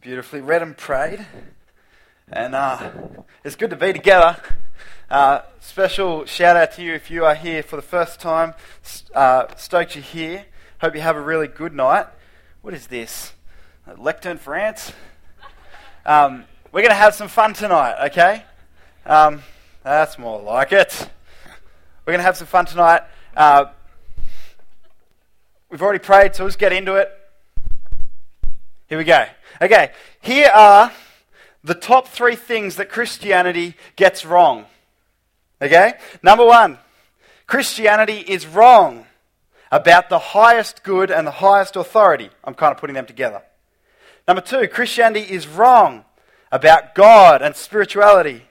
beautifully read and prayed. And uh, it's good to be together. Uh, special shout out to you if you are here for the first time. Uh, stoked you're here. Hope you have a really good night. What is this? A lectern for ants? Um, we're going to have some fun tonight, okay? Um, that's more like it. We're going to have some fun tonight. Uh, we've already prayed, so let's get into it. Here we go. Okay, here are the top three things that Christianity gets wrong. Okay? Number one, Christianity is wrong about the highest good and the highest authority. I'm kind of putting them together. Number two, Christianity is wrong about God and spirituality.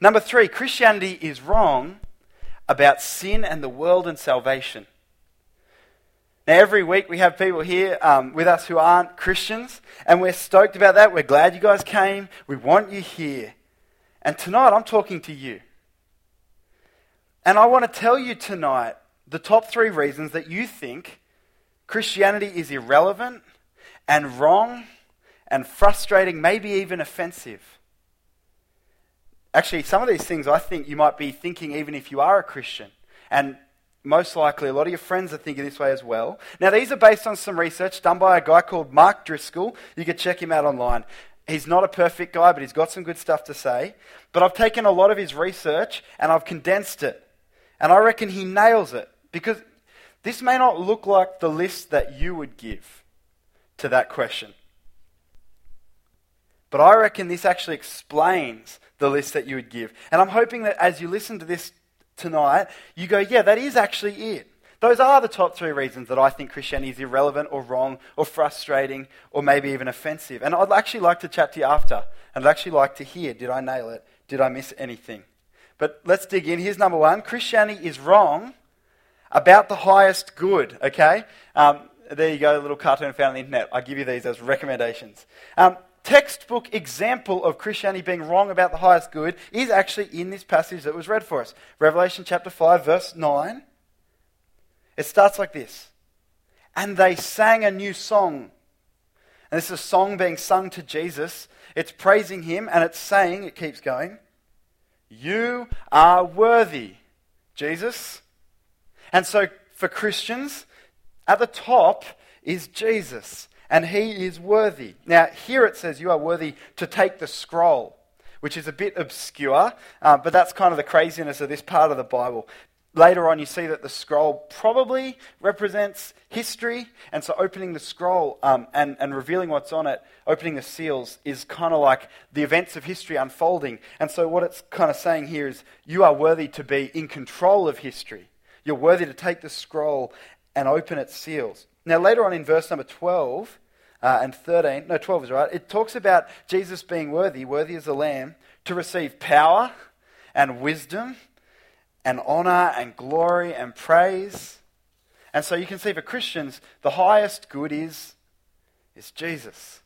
Number three, Christianity is wrong about sin and the world and salvation. Now, every week we have people here um, with us who aren't Christians, and we're stoked about that. We're glad you guys came. We want you here. And tonight I'm talking to you. And I want to tell you tonight the top three reasons that you think Christianity is irrelevant and wrong and frustrating, maybe even offensive. Actually, some of these things I think you might be thinking even if you are a Christian. And most likely a lot of your friends are thinking this way as well. Now, these are based on some research done by a guy called Mark Driscoll. You can check him out online. He's not a perfect guy, but he's got some good stuff to say. But I've taken a lot of his research and I've condensed it. And I reckon he nails it because this may not look like the list that you would give to that question. But I reckon this actually explains the list that you would give. And I'm hoping that as you listen to this tonight, you go, yeah, that is actually it. Those are the top three reasons that I think Christianity is irrelevant or wrong or frustrating or maybe even offensive. And I'd actually like to chat to you after. And I'd actually like to hear did I nail it? Did I miss anything? But let's dig in. Here's number one Christianity is wrong about the highest good, okay? Um, there you go, a little cartoon found on the internet. I give you these as recommendations. Um, textbook example of Christianity being wrong about the highest good is actually in this passage that was read for us. Revelation chapter 5, verse 9. It starts like this And they sang a new song. And this is a song being sung to Jesus. It's praising him and it's saying, it keeps going, You are worthy, Jesus. And so for Christians, at the top is Jesus and he is worthy. Now, here it says you are worthy to take the scroll, which is a bit obscure, uh, but that's kind of the craziness of this part of the Bible. Later on, you see that the scroll probably represents history, and so opening the scroll um, and, and revealing what's on it, opening the seals, is kind of like the events of history unfolding. And so, what it's kind of saying here is you are worthy to be in control of history. You're worthy to take the scroll and open its seals. Now, later on in verse number 12 uh, and 13, no, 12 is right, it talks about Jesus being worthy, worthy as a lamb, to receive power and wisdom and honor and glory and praise. And so you can see for Christians, the highest good is, is Jesus.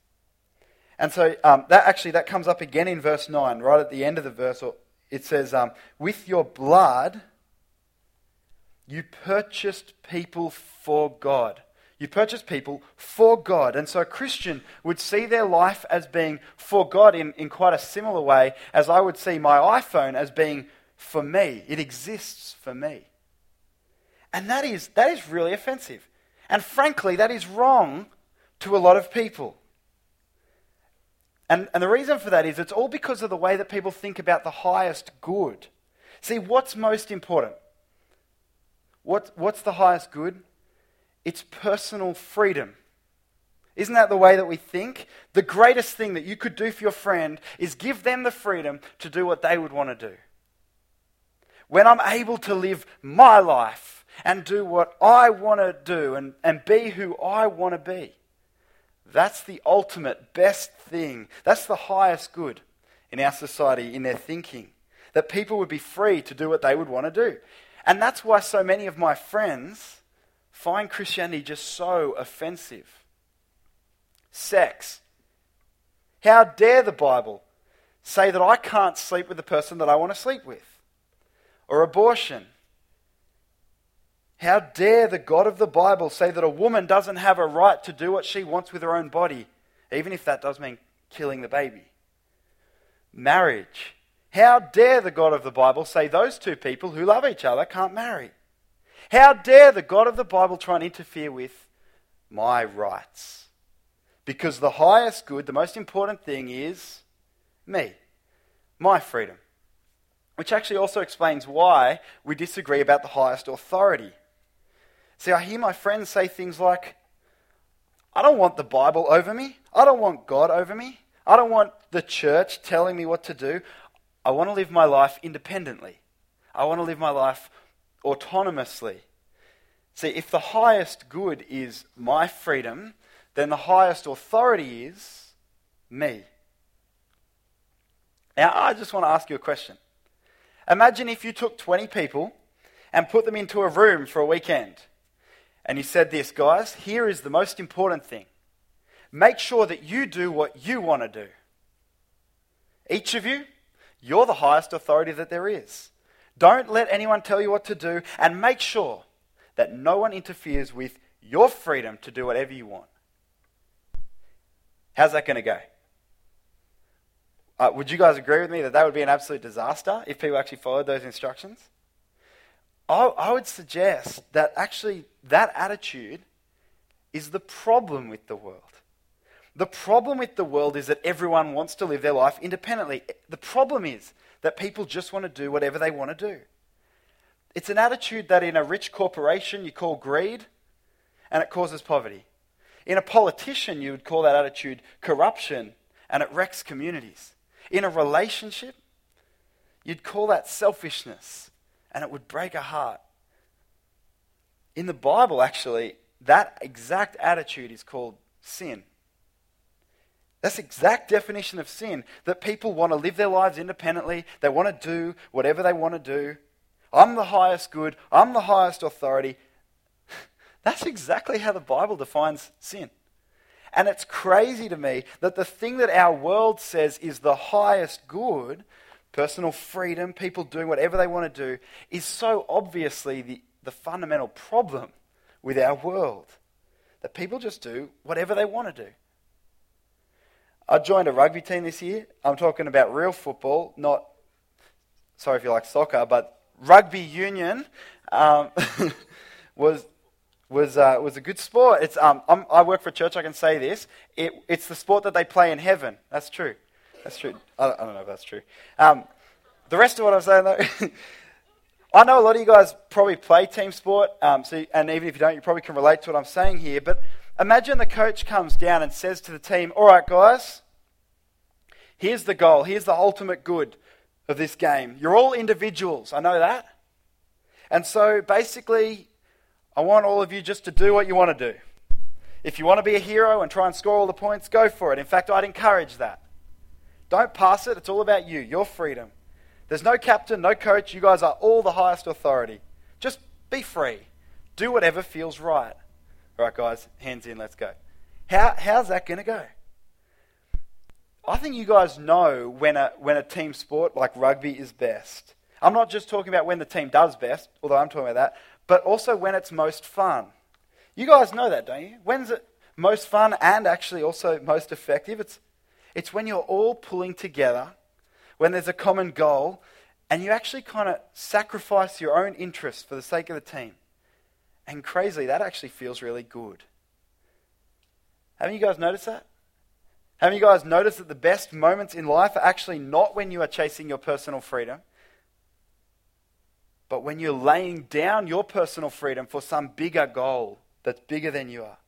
And so um, that actually that comes up again in verse 9, right at the end of the verse. It says, um, With your blood you purchased people for God you purchase people for God. And so a Christian would see their life as being for God in, in quite a similar way as I would see my iPhone as being for me. It exists for me. And that is, that is really offensive. And frankly, that is wrong to a lot of people. And, and the reason for that is it's all because of the way that people think about the highest good. See, what's most important? What, what's the highest good? It's personal freedom. Isn't that the way that we think? The greatest thing that you could do for your friend is give them the freedom to do what they would want to do. When I'm able to live my life and do what I want to do and, and be who I want to be, that's the ultimate best thing. That's the highest good in our society, in their thinking. That people would be free to do what they would want to do. And that's why so many of my friends find Christianity just so offensive. Sex. How dare the Bible say that I can't sleep with the person that I want to sleep with? Or abortion. How dare the God of the Bible say that a woman doesn't have a right to do what she wants with her own body, even if that does mean killing the baby. Marriage. How dare the God of the Bible say those two people who love each other can't marry? How dare the God of the Bible try and interfere with my rights? Because the highest good, the most important thing is me, my freedom. Which actually also explains why we disagree about the highest authority. See, I hear my friends say things like, I don't want the Bible over me. I don't want God over me. I don't want the church telling me what to do. I want to live my life independently. I want to live my life autonomously. See, if the highest good is my freedom, then the highest authority is me. Now, I just want to ask you a question. Imagine if you took 20 people and put them into a room for a weekend. And you said this, guys, here is the most important thing. Make sure that you do what you want to do. Each of you, you're the highest authority that there is. Don't let anyone tell you what to do, and make sure that no one interferes with your freedom to do whatever you want. How's that going to go? Uh, would you guys agree with me that that would be an absolute disaster if people actually followed those instructions? I, I would suggest that actually that attitude is the problem with the world. The problem with the world is that everyone wants to live their life independently. The problem is that people just want to do whatever they want to do. It's an attitude that in a rich corporation you call greed, and it causes poverty. In a politician, you would call that attitude corruption, and it wrecks communities. In a relationship, you'd call that selfishness, and it would break a heart. In the Bible, actually, that exact attitude is called sin. That's exact definition of sin that people want to live their lives independently. They want to do whatever they want to do. I'm the highest good. I'm the highest authority. That's exactly how the Bible defines sin. And it's crazy to me that the thing that our world says is the highest good, personal freedom, people doing whatever they want to do, is so obviously the, the fundamental problem with our world. That people just do whatever they want to do. I joined a rugby team this year. I'm talking about real football, not, sorry if you like soccer, but rugby union um, was, was, uh, was a good sport. It's, um, i work for a church, I can say this. It, it's the sport that they play in heaven. That's true. That's true. I, I don't know if that's true. Um, the rest of what I'm saying, though, I know a lot of you guys probably play team sport, um, so, and even if you don't, you probably can relate to what I'm saying here. But Imagine the coach comes down and says to the team, All right, guys, here's the goal, here's the ultimate good of this game. You're all individuals, I know that. And so basically, I want all of you just to do what you want to do. If you want to be a hero and try and score all the points, go for it. In fact, I'd encourage that. Don't pass it, it's all about you, your freedom. There's no captain, no coach. You guys are all the highest authority. Just be free. Do whatever feels right. All right, guys, hands in, let's go. How, how's that going to go? I think you guys know when a, when a team sport like rugby is best. I'm not just talking about when the team does best, although I'm talking about that, but also when it's most fun. You guys know that, don't you? When's it most fun and actually also most effective? It's, it's when you're all pulling together, when there's a common goal, and you actually kind of sacrifice your own interests for the sake of the team. And crazily, that actually feels really good. Haven't you guys noticed that? Haven't you guys noticed that the best moments in life are actually not when you are chasing your personal freedom, but when you're laying down your personal freedom for some bigger goal that's bigger than you are?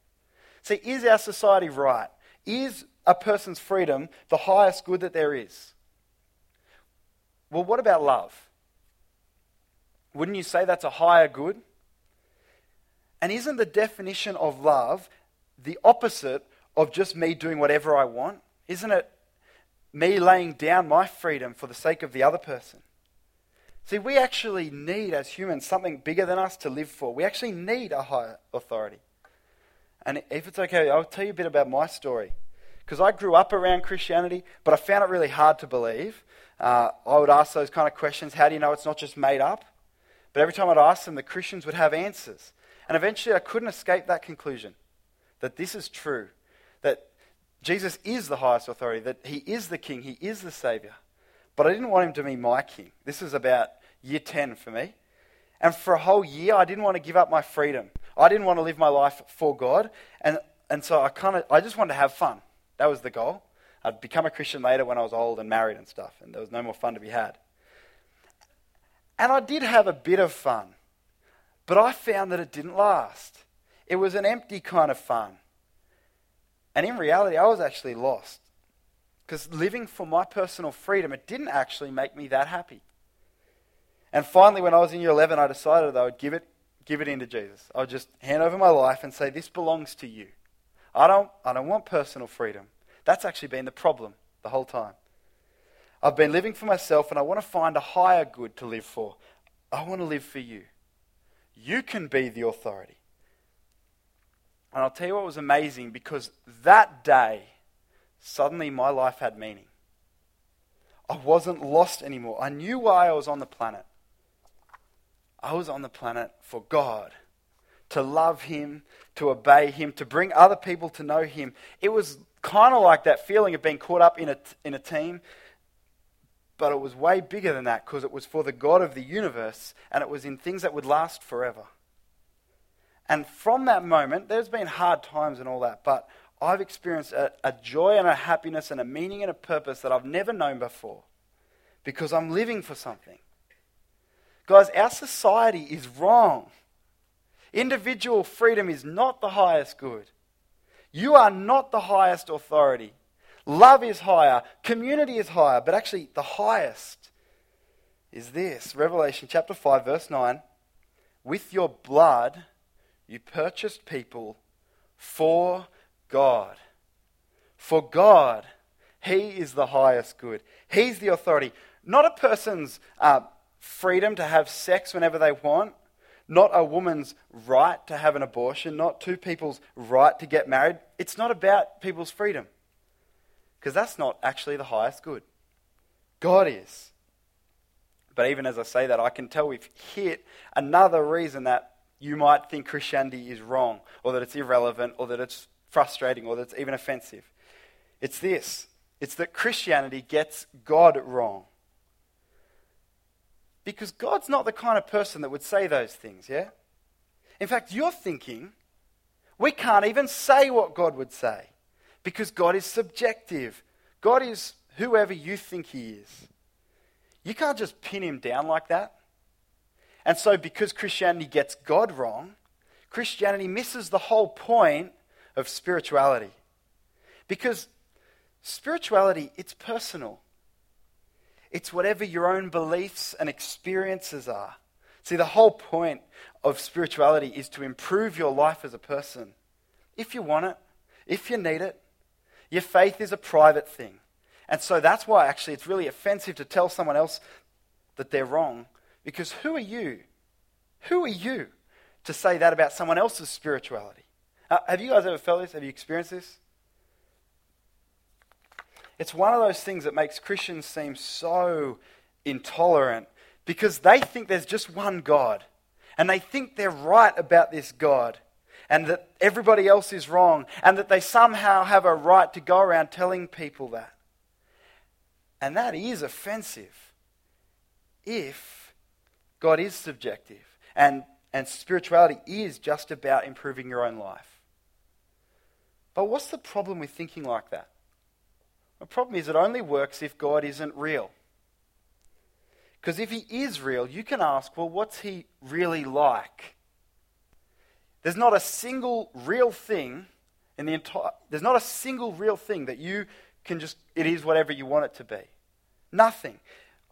See, is our society right? Is a person's freedom the highest good that there is? Well, what about love? Wouldn't you say that's a higher good? And isn't the definition of love the opposite of just me doing whatever I want? Isn't it me laying down my freedom for the sake of the other person? See, we actually need, as humans, something bigger than us to live for. We actually need a higher authority. And if it's okay, I'll tell you a bit about my story. Because I grew up around Christianity, but I found it really hard to believe. Uh, I would ask those kind of questions how do you know it's not just made up? But every time I'd ask them, the Christians would have answers. And eventually I couldn't escape that conclusion that this is true. That Jesus is the highest authority, that he is the king, he is the savior. But I didn't want him to be my king. This was about year 10 for me. And for a whole year, I didn't want to give up my freedom. I didn't want to live my life for God. And, and so I kind of, I just wanted to have fun. That was the goal. I'd become a Christian later when I was old and married and stuff, and there was no more fun to be had. And I did have a bit of fun, but I found that it didn't last. It was an empty kind of fun. And in reality, I was actually lost. Because living for my personal freedom, it didn't actually make me that happy. And finally, when I was in year 11, I decided that I would give it, give it into Jesus. I would just hand over my life and say, This belongs to you. I don't, I don't want personal freedom. That's actually been the problem the whole time. I've been living for myself and I want to find a higher good to live for. I want to live for you. You can be the authority. And I'll tell you what was amazing because that day, suddenly my life had meaning. I wasn't lost anymore. I knew why I was on the planet. I was on the planet for God, to love Him, to obey Him, to bring other people to know Him. It was kind of like that feeling of being caught up in a, in a team, but it was way bigger than that because it was for the God of the universe and it was in things that would last forever. And from that moment, there's been hard times and all that, but I've experienced a, a joy and a happiness and a meaning and a purpose that I've never known before because I'm living for something. Guys, our society is wrong. Individual freedom is not the highest good. You are not the highest authority. Love is higher, community is higher, but actually, the highest is this Revelation chapter 5, verse 9. With your blood, you purchased people for God. For God, He is the highest good. He's the authority. Not a person's uh, freedom to have sex whenever they want, not a woman's right to have an abortion, not two people's right to get married. It's not about people's freedom. Because that's not actually the highest good. God is. But even as I say that, I can tell we've hit another reason that you might think Christianity is wrong, or that it's irrelevant, or that it's frustrating, or that it's even offensive. It's this it's that Christianity gets God wrong. Because God's not the kind of person that would say those things, yeah? In fact, you're thinking we can't even say what God would say because God is subjective. God is whoever you think He is. You can't just pin Him down like that. And so, because Christianity gets God wrong, Christianity misses the whole point of spirituality. Because spirituality, it's personal. It's whatever your own beliefs and experiences are. See, the whole point of spirituality is to improve your life as a person. If you want it, if you need it, your faith is a private thing. And so that's why actually it's really offensive to tell someone else that they're wrong. Because who are you? Who are you to say that about someone else's spirituality? Uh, have you guys ever felt this? Have you experienced this? It's one of those things that makes Christians seem so intolerant because they think there's just one God and they think they're right about this God and that everybody else is wrong and that they somehow have a right to go around telling people that. And that is offensive if God is subjective and, and spirituality is just about improving your own life. But what's the problem with thinking like that? The problem is it only works if God isn't real. Because if he is real, you can ask, well, what's he really like? There's not a single real thing in the entire there's not a single real thing that you can just it is whatever you want it to be. Nothing.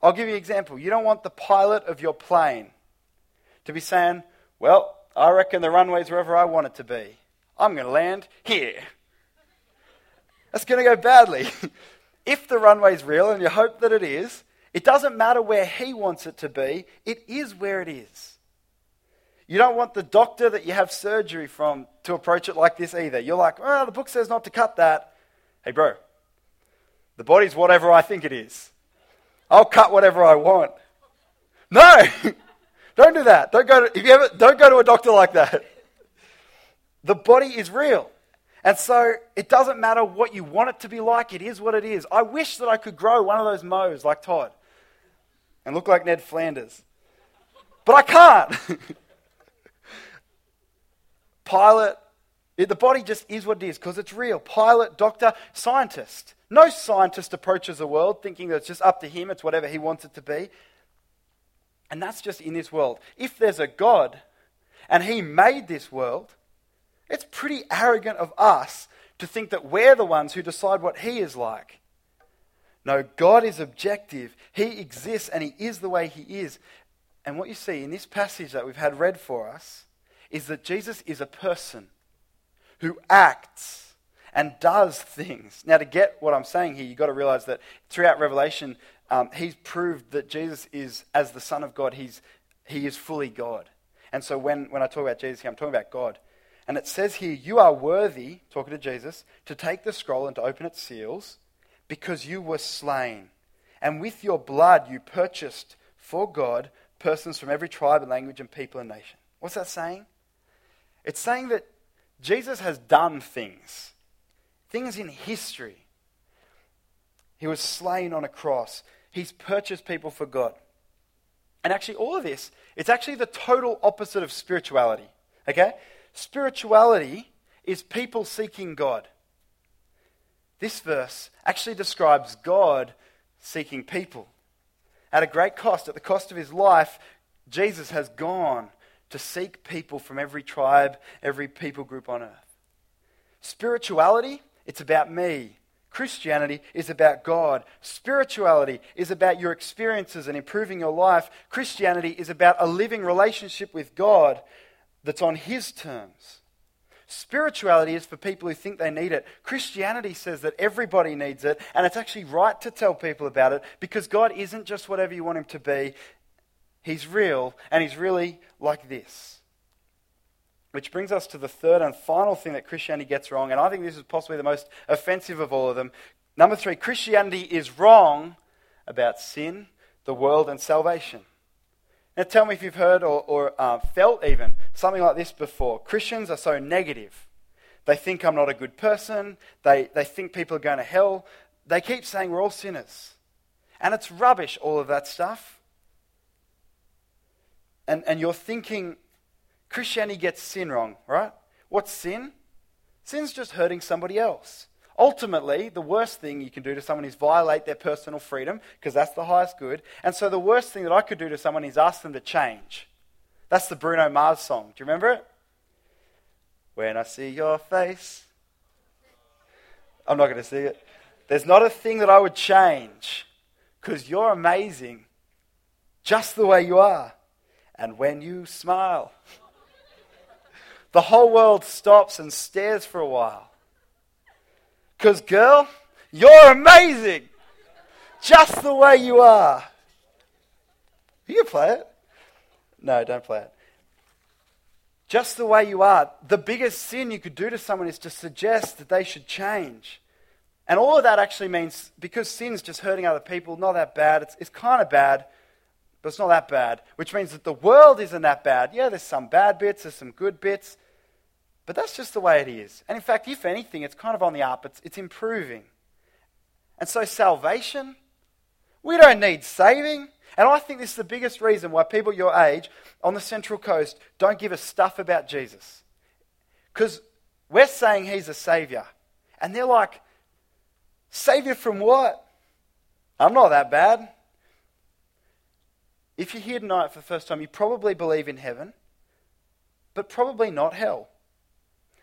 I'll give you an example. You don't want the pilot of your plane to be saying, Well, I reckon the runway's wherever I want it to be. I'm going to land here. That's going to go badly. if the runway's real, and you hope that it is, it doesn't matter where he wants it to be, it is where it is. You don't want the doctor that you have surgery from to approach it like this either. You're like, oh, the book says not to cut that. Hey, bro, the body's whatever I think it is. I'll cut whatever I want. No, don't do that. Don't go to, if you ever, don't go to a doctor like that. The body is real. And so it doesn't matter what you want it to be like, it is what it is. I wish that I could grow one of those mows like Todd and look like Ned Flanders. But I can't. Pilot, the body just is what it is because it's real. Pilot, doctor, scientist. No scientist approaches the world thinking that it's just up to him, it's whatever he wants it to be. And that's just in this world. If there's a God and he made this world, it's pretty arrogant of us to think that we're the ones who decide what He is like. No, God is objective. He exists and He is the way He is. And what you see in this passage that we've had read for us is that Jesus is a person who acts and does things. Now, to get what I'm saying here, you've got to realize that throughout Revelation, um, he's proved that Jesus is, as the Son of God, he's, he is fully God. And so when, when I talk about Jesus here, I'm talking about God. And it says here, You are worthy, talking to Jesus, to take the scroll and to open its seals, because you were slain. And with your blood you purchased for God persons from every tribe and language and people and nation. What's that saying? It's saying that Jesus has done things, things in history. He was slain on a cross, He's purchased people for God. And actually, all of this, it's actually the total opposite of spirituality. Okay? Spirituality is people seeking God. This verse actually describes God seeking people. At a great cost, at the cost of his life, Jesus has gone to seek people from every tribe, every people group on earth. Spirituality, it's about me. Christianity is about God. Spirituality is about your experiences and improving your life. Christianity is about a living relationship with God that's on His terms. Spirituality is for people who think they need it. Christianity says that everybody needs it, and it's actually right to tell people about it because God isn't just whatever you want Him to be. He's real, and He's really like this. Which brings us to the third and final thing that Christianity gets wrong, and I think this is possibly the most offensive of all of them. Number three, Christianity is wrong about sin, the world, and salvation. Now, tell me if you've heard or, or uh, felt even something like this before. Christians are so negative. They think I'm not a good person. They, they think people are going to hell. They keep saying we're all sinners. And it's rubbish, all of that stuff. And, and you're thinking Christianity gets sin wrong, right? What's sin? Sin's just hurting somebody else. Ultimately, the worst thing you can do to someone is violate their personal freedom, because that's the highest good. And so, the worst thing that I could do to someone is ask them to change. That's the Bruno Mars song. Do you remember it? When I see your face. I'm not going to see it. There's not a thing that I would change, because you're amazing just the way you are. And when you smile, the whole world stops and stares for a while. Because, girl, you're amazing. Just the way you are. You can play it. No, don't play it. Just the way you are. The biggest sin you could do to someone is to suggest that they should change. And all of that actually means because sin's just hurting other people, not that bad. It's, it's kind of bad, but it's not that bad. Which means that the world isn't that bad. Yeah, there's some bad bits, there's some good bits. But that's just the way it is. And in fact, if anything, it's kind of on the up, it's, it's improving. And so, salvation, we don't need saving. And I think this is the biggest reason why people your age on the Central Coast don't give a stuff about Jesus. Because we're saying he's a savior. And they're like, Savior from what? I'm not that bad. If you're here tonight for the first time, you probably believe in heaven, but probably not hell.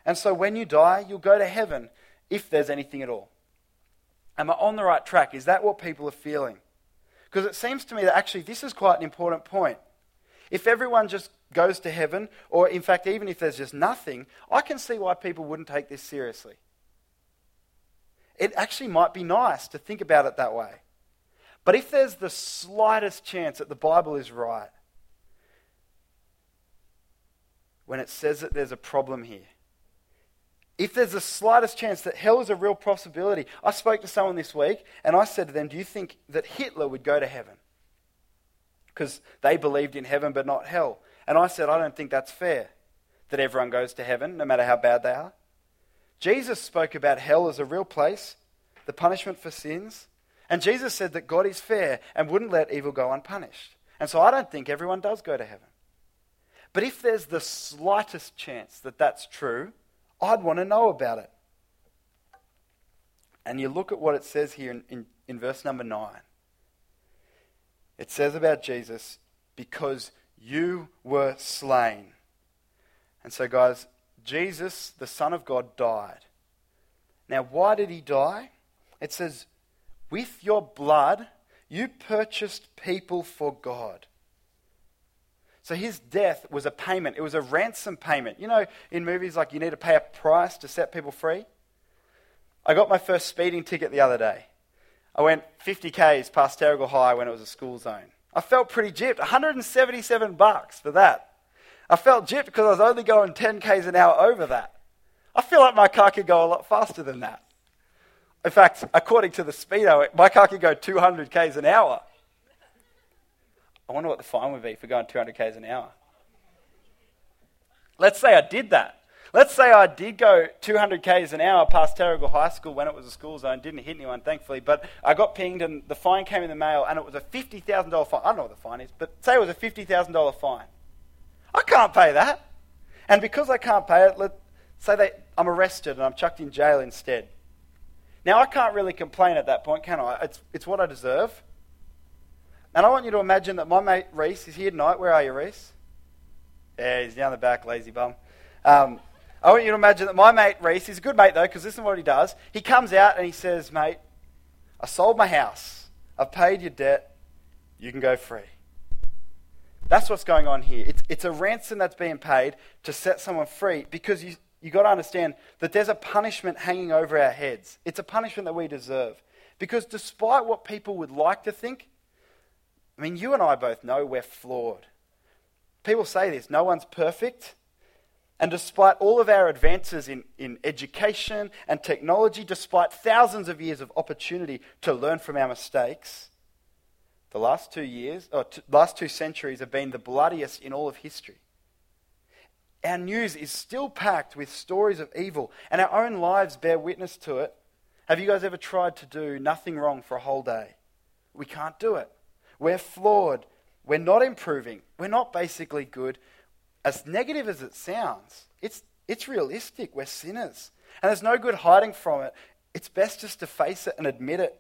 And so when you die, you'll go to heaven if there's anything at all. Am I on the right track? Is that what people are feeling? Because it seems to me that actually this is quite an important point. If everyone just goes to heaven, or in fact, even if there's just nothing, I can see why people wouldn't take this seriously. It actually might be nice to think about it that way. But if there's the slightest chance that the Bible is right, when it says that there's a problem here, if there's the slightest chance that hell is a real possibility, I spoke to someone this week and I said to them, Do you think that Hitler would go to heaven? Because they believed in heaven but not hell. And I said, I don't think that's fair that everyone goes to heaven, no matter how bad they are. Jesus spoke about hell as a real place, the punishment for sins. And Jesus said that God is fair and wouldn't let evil go unpunished. And so I don't think everyone does go to heaven. But if there's the slightest chance that that's true, I'd want to know about it. And you look at what it says here in, in, in verse number 9. It says about Jesus, because you were slain. And so, guys, Jesus, the Son of God, died. Now, why did he die? It says, with your blood, you purchased people for God. So his death was a payment. It was a ransom payment. You know, in movies, like you need to pay a price to set people free. I got my first speeding ticket the other day. I went 50 k's past Terrigal High when it was a school zone. I felt pretty gypped. 177 bucks for that. I felt gypped because I was only going 10 k's an hour over that. I feel like my car could go a lot faster than that. In fact, according to the speedo, my car could go 200 k's an hour. I wonder what the fine would be for going 200 k's an hour. Let's say I did that. Let's say I did go 200 k's an hour past Terrigal High School when it was a school zone, didn't hit anyone, thankfully, but I got pinged and the fine came in the mail and it was a $50,000 fine. I don't know what the fine is, but say it was a $50,000 fine. I can't pay that. And because I can't pay it, let's say that I'm arrested and I'm chucked in jail instead. Now, I can't really complain at that point, can I? It's, it's what I deserve. And I want you to imagine that my mate Reese is here tonight. Where are you, Reese? Yeah, he's down the back, lazy bum. Um, I want you to imagine that my mate Reese, he's a good mate though, because this is what he does. He comes out and he says, Mate, I sold my house. I've paid your debt. You can go free. That's what's going on here. It's, it's a ransom that's being paid to set someone free because you, you've got to understand that there's a punishment hanging over our heads. It's a punishment that we deserve. Because despite what people would like to think, I mean, you and I both know we're flawed. People say this no one's perfect. And despite all of our advances in, in education and technology, despite thousands of years of opportunity to learn from our mistakes, the last two years, or t- last two centuries have been the bloodiest in all of history. Our news is still packed with stories of evil, and our own lives bear witness to it. Have you guys ever tried to do nothing wrong for a whole day? We can't do it. We're flawed. We're not improving. We're not basically good as negative as it sounds, it's, it's realistic. We're sinners. And there's no good hiding from it. It's best just to face it and admit it.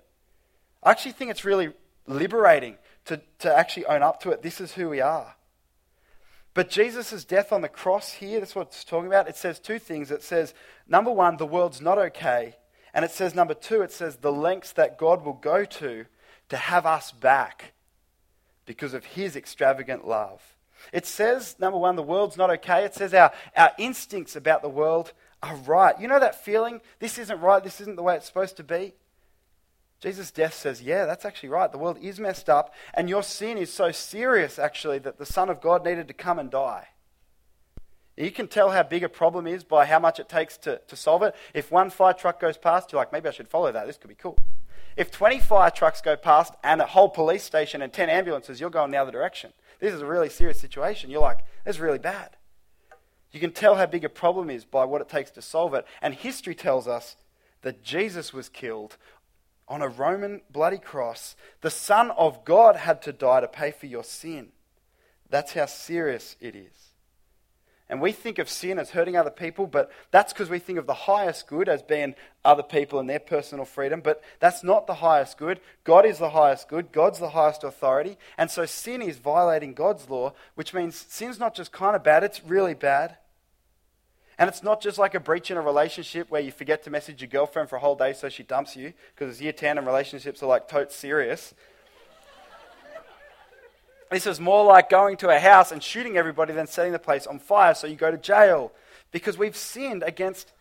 I actually think it's really liberating to, to actually own up to it. This is who we are. But Jesus' death on the cross here, that's what it's talking about. It says two things. It says, number one, the world's not okay. And it says, number two, it says the lengths that God will go to to have us back because of his extravagant love. It says, number one, the world's not okay. It says our, our instincts about the world are right. You know that feeling? This isn't right. This isn't the way it's supposed to be. Jesus' death says, yeah, that's actually right. The world is messed up, and your sin is so serious, actually, that the Son of God needed to come and die. You can tell how big a problem is by how much it takes to, to solve it. If one fire truck goes past, you're like, maybe I should follow that. This could be cool. If 20 fire trucks go past and a whole police station and 10 ambulances, you're going the other direction this is a really serious situation. You're like, that's really bad. You can tell how big a problem is by what it takes to solve it. And history tells us that Jesus was killed on a Roman bloody cross. The Son of God had to die to pay for your sin. That's how serious it is. And we think of sin as hurting other people, but that's because we think of the highest good as being other people and their personal freedom. But that's not the highest good. God is the highest good. God's the highest authority. And so sin is violating God's law, which means sin's not just kind of bad, it's really bad. And it's not just like a breach in a relationship where you forget to message your girlfriend for a whole day so she dumps you, because it's year 10 and relationships are like totes serious. This is more like going to a house and shooting everybody than setting the place on fire, so you go to jail. Because we've sinned against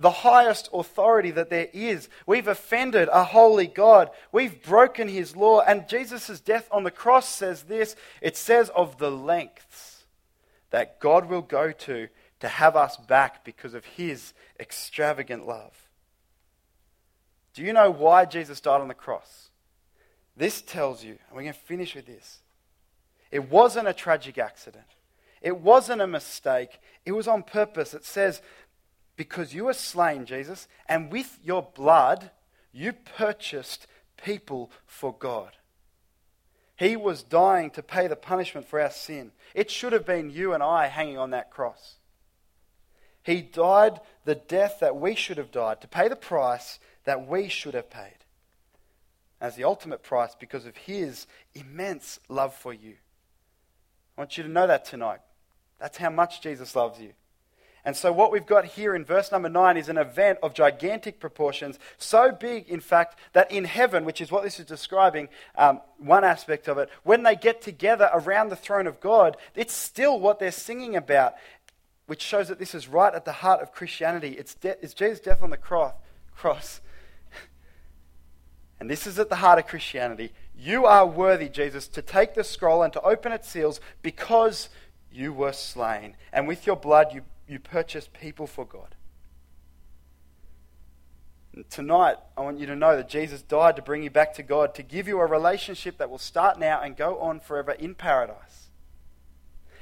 the highest authority that there is. We've offended a holy God. We've broken his law. And Jesus' death on the cross says this it says of the lengths that God will go to to have us back because of his extravagant love. Do you know why Jesus died on the cross? This tells you, and we're going to finish with this. It wasn't a tragic accident. It wasn't a mistake. It was on purpose. It says because you were slain, Jesus, and with your blood you purchased people for God. He was dying to pay the punishment for our sin. It should have been you and I hanging on that cross. He died the death that we should have died to pay the price that we should have paid as the ultimate price because of his immense love for you. I want you to know that tonight. That's how much Jesus loves you. And so, what we've got here in verse number 9 is an event of gigantic proportions, so big, in fact, that in heaven, which is what this is describing, um, one aspect of it, when they get together around the throne of God, it's still what they're singing about, which shows that this is right at the heart of Christianity. It's, de- it's Jesus' death on the cross. cross. and this is at the heart of Christianity. You are worthy, Jesus, to take the scroll and to open its seals because you were slain. And with your blood, you, you purchased people for God. And tonight, I want you to know that Jesus died to bring you back to God, to give you a relationship that will start now and go on forever in paradise.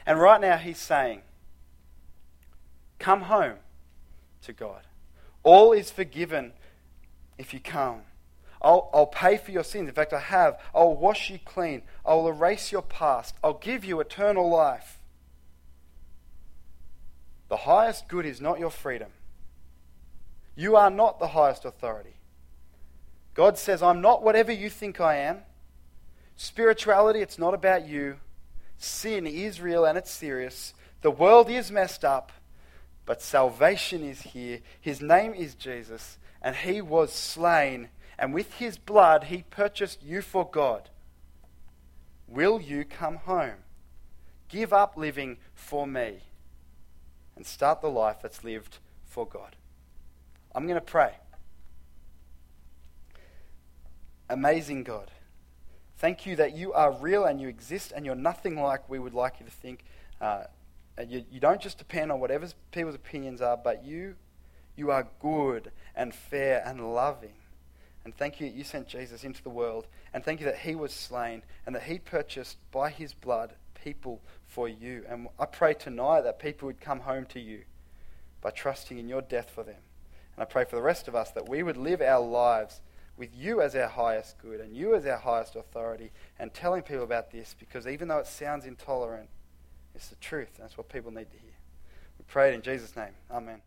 And right now, He's saying, Come home to God. All is forgiven if you come. I'll, I'll pay for your sins. In fact, I have. I'll wash you clean. I'll erase your past. I'll give you eternal life. The highest good is not your freedom. You are not the highest authority. God says, I'm not whatever you think I am. Spirituality, it's not about you. Sin is real and it's serious. The world is messed up, but salvation is here. His name is Jesus, and he was slain and with his blood he purchased you for God. Will you come home? Give up living for me and start the life that's lived for God. I'm going to pray. Amazing God. Thank you that you are real and you exist and you're nothing like we would like you to think. Uh, you, you don't just depend on whatever people's opinions are, but you, you are good and fair and loving. And thank you that you sent Jesus into the world. And thank you that he was slain and that he purchased by his blood people for you. And I pray tonight that people would come home to you by trusting in your death for them. And I pray for the rest of us that we would live our lives with you as our highest good and you as our highest authority and telling people about this because even though it sounds intolerant, it's the truth. That's what people need to hear. We pray it in Jesus' name. Amen.